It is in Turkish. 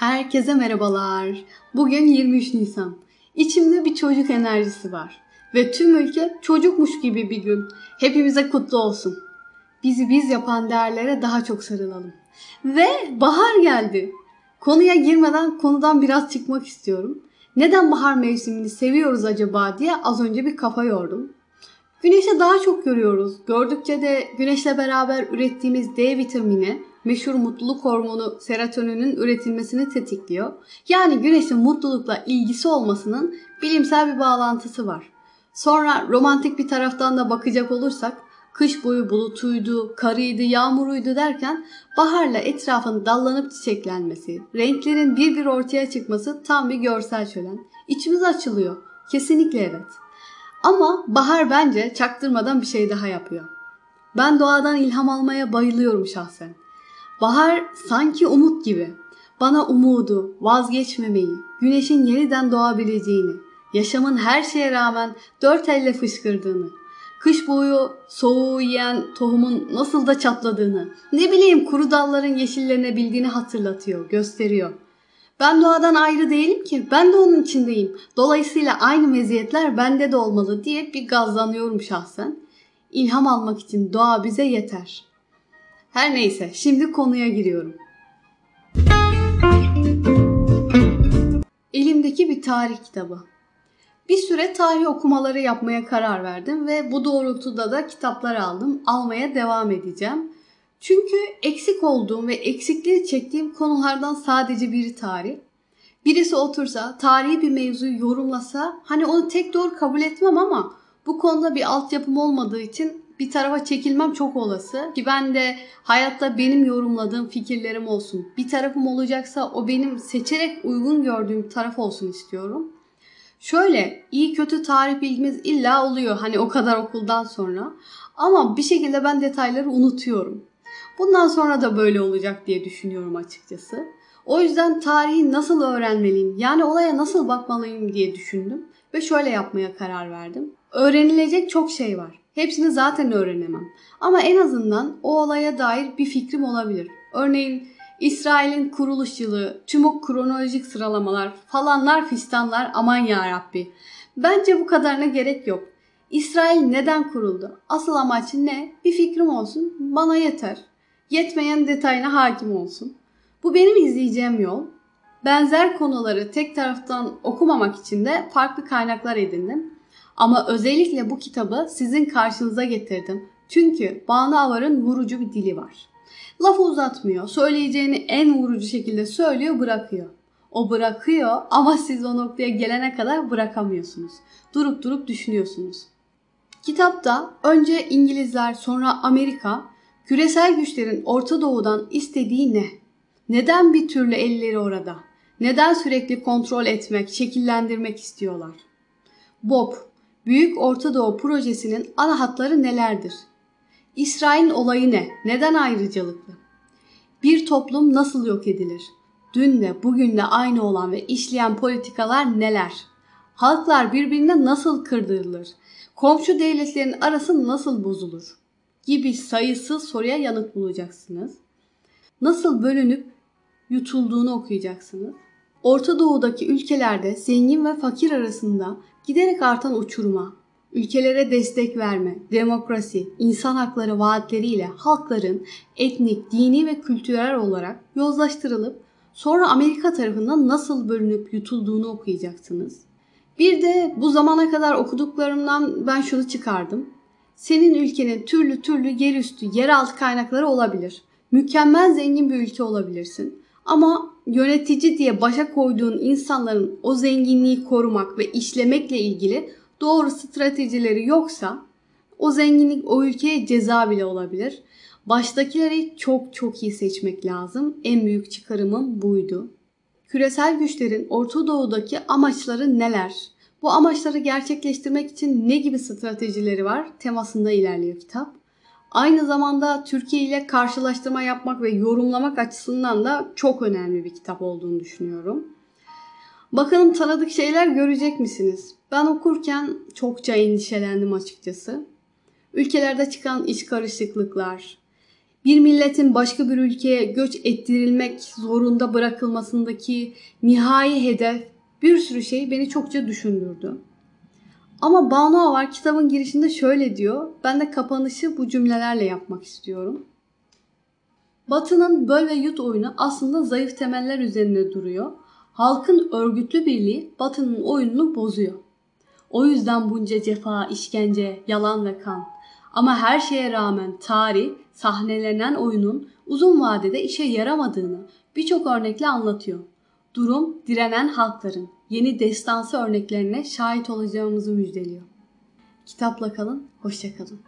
Herkese merhabalar. Bugün 23 Nisan. İçimde bir çocuk enerjisi var. Ve tüm ülke çocukmuş gibi bir gün. Hepimize kutlu olsun. Bizi biz yapan değerlere daha çok sarılalım. Ve bahar geldi. Konuya girmeden konudan biraz çıkmak istiyorum. Neden bahar mevsimini seviyoruz acaba diye az önce bir kafa yordum. Güneşi daha çok görüyoruz. Gördükçe de güneşle beraber ürettiğimiz D vitamini meşhur mutluluk hormonu serotoninin üretilmesini tetikliyor. Yani güneşin mutlulukla ilgisi olmasının bilimsel bir bağlantısı var. Sonra romantik bir taraftan da bakacak olursak kış boyu bulutuydu, karıydı, yağmuruydu derken baharla etrafın dallanıp çiçeklenmesi, renklerin bir bir ortaya çıkması tam bir görsel şölen. İçimiz açılıyor. Kesinlikle evet. Ama bahar bence çaktırmadan bir şey daha yapıyor. Ben doğadan ilham almaya bayılıyorum şahsen. Bahar sanki umut gibi. Bana umudu, vazgeçmemeyi, güneşin yeniden doğabileceğini, yaşamın her şeye rağmen dört elle fışkırdığını, kış boyu soğuğu yiyen tohumun nasıl da çatladığını, ne bileyim kuru dalların yeşillenebildiğini hatırlatıyor, gösteriyor. Ben doğadan ayrı değilim ki, ben de onun içindeyim. Dolayısıyla aynı meziyetler bende de olmalı diye bir gazlanıyorum şahsen. İlham almak için doğa bize yeter.'' Her neyse şimdi konuya giriyorum. Elimdeki bir tarih kitabı. Bir süre tarih okumaları yapmaya karar verdim ve bu doğrultuda da kitaplar aldım. Almaya devam edeceğim. Çünkü eksik olduğum ve eksikliği çektiğim konulardan sadece biri tarih. Birisi otursa, tarihi bir mevzuyu yorumlasa, hani onu tek doğru kabul etmem ama bu konuda bir altyapım olmadığı için bir tarafa çekilmem çok olası. Ki ben de hayatta benim yorumladığım fikirlerim olsun. Bir tarafım olacaksa o benim seçerek uygun gördüğüm taraf olsun istiyorum. Şöyle iyi kötü tarih bilgimiz illa oluyor hani o kadar okuldan sonra. Ama bir şekilde ben detayları unutuyorum. Bundan sonra da böyle olacak diye düşünüyorum açıkçası. O yüzden tarihi nasıl öğrenmeliyim yani olaya nasıl bakmalıyım diye düşündüm ve şöyle yapmaya karar verdim. Öğrenilecek çok şey var. Hepsini zaten öğrenemem. Ama en azından o olaya dair bir fikrim olabilir. Örneğin İsrail'in kuruluş yılı, tüm kronolojik sıralamalar falanlar fistanlar aman ya Rabbi. Bence bu kadarına gerek yok. İsrail neden kuruldu? Asıl amacı ne? Bir fikrim olsun. Bana yeter. Yetmeyen detayına hakim olsun. Bu benim izleyeceğim yol. Benzer konuları tek taraftan okumamak için de farklı kaynaklar edindim. Ama özellikle bu kitabı sizin karşınıza getirdim. Çünkü Banu Avar'ın vurucu bir dili var. Lafı uzatmıyor. Söyleyeceğini en vurucu şekilde söylüyor, bırakıyor. O bırakıyor ama siz o noktaya gelene kadar bırakamıyorsunuz. Durup durup düşünüyorsunuz. Kitapta önce İngilizler sonra Amerika küresel güçlerin Orta Doğu'dan istediği ne? Neden bir türlü elleri orada? Neden sürekli kontrol etmek, şekillendirmek istiyorlar? Bob, Büyük Orta Doğu projesinin ana hatları nelerdir? İsrail'in olayı ne? Neden ayrıcalıklı? Bir toplum nasıl yok edilir? Dün de bugün de aynı olan ve işleyen politikalar neler? Halklar birbirine nasıl kırdırılır? Komşu devletlerin arası nasıl bozulur? Gibi sayısız soruya yanıt bulacaksınız. Nasıl bölünüp yutulduğunu okuyacaksınız. Orta Doğu'daki ülkelerde zengin ve fakir arasında giderek artan uçuruma, ülkelere destek verme, demokrasi, insan hakları vaatleriyle halkların etnik, dini ve kültürel olarak yozlaştırılıp sonra Amerika tarafından nasıl bölünüp yutulduğunu okuyacaksınız. Bir de bu zamana kadar okuduklarımdan ben şunu çıkardım. Senin ülkenin türlü türlü yerüstü, yeraltı kaynakları olabilir. Mükemmel zengin bir ülke olabilirsin. Ama yönetici diye başa koyduğun insanların o zenginliği korumak ve işlemekle ilgili doğru stratejileri yoksa o zenginlik o ülkeye ceza bile olabilir. Baştakileri çok çok iyi seçmek lazım. En büyük çıkarımım buydu. Küresel güçlerin Orta Doğu'daki amaçları neler? Bu amaçları gerçekleştirmek için ne gibi stratejileri var? Temasında ilerliyor kitap. Aynı zamanda Türkiye ile karşılaştırma yapmak ve yorumlamak açısından da çok önemli bir kitap olduğunu düşünüyorum. Bakalım tanıdık şeyler görecek misiniz? Ben okurken çokça endişelendim açıkçası. Ülkelerde çıkan iç karışıklıklar, bir milletin başka bir ülkeye göç ettirilmek zorunda bırakılmasındaki nihai hedef bir sürü şey beni çokça düşündürdü. Ama Banu Avar kitabın girişinde şöyle diyor. Ben de kapanışı bu cümlelerle yapmak istiyorum. Batı'nın böl ve yut oyunu aslında zayıf temeller üzerine duruyor. Halkın örgütlü birliği Batı'nın oyununu bozuyor. O yüzden bunca cefa, işkence, yalan ve kan. Ama her şeye rağmen tarih sahnelenen oyunun uzun vadede işe yaramadığını birçok örnekle anlatıyor. Durum direnen halkların yeni destansı örneklerine şahit olacağımızı müjdeliyor. Kitapla kalın, hoşçakalın.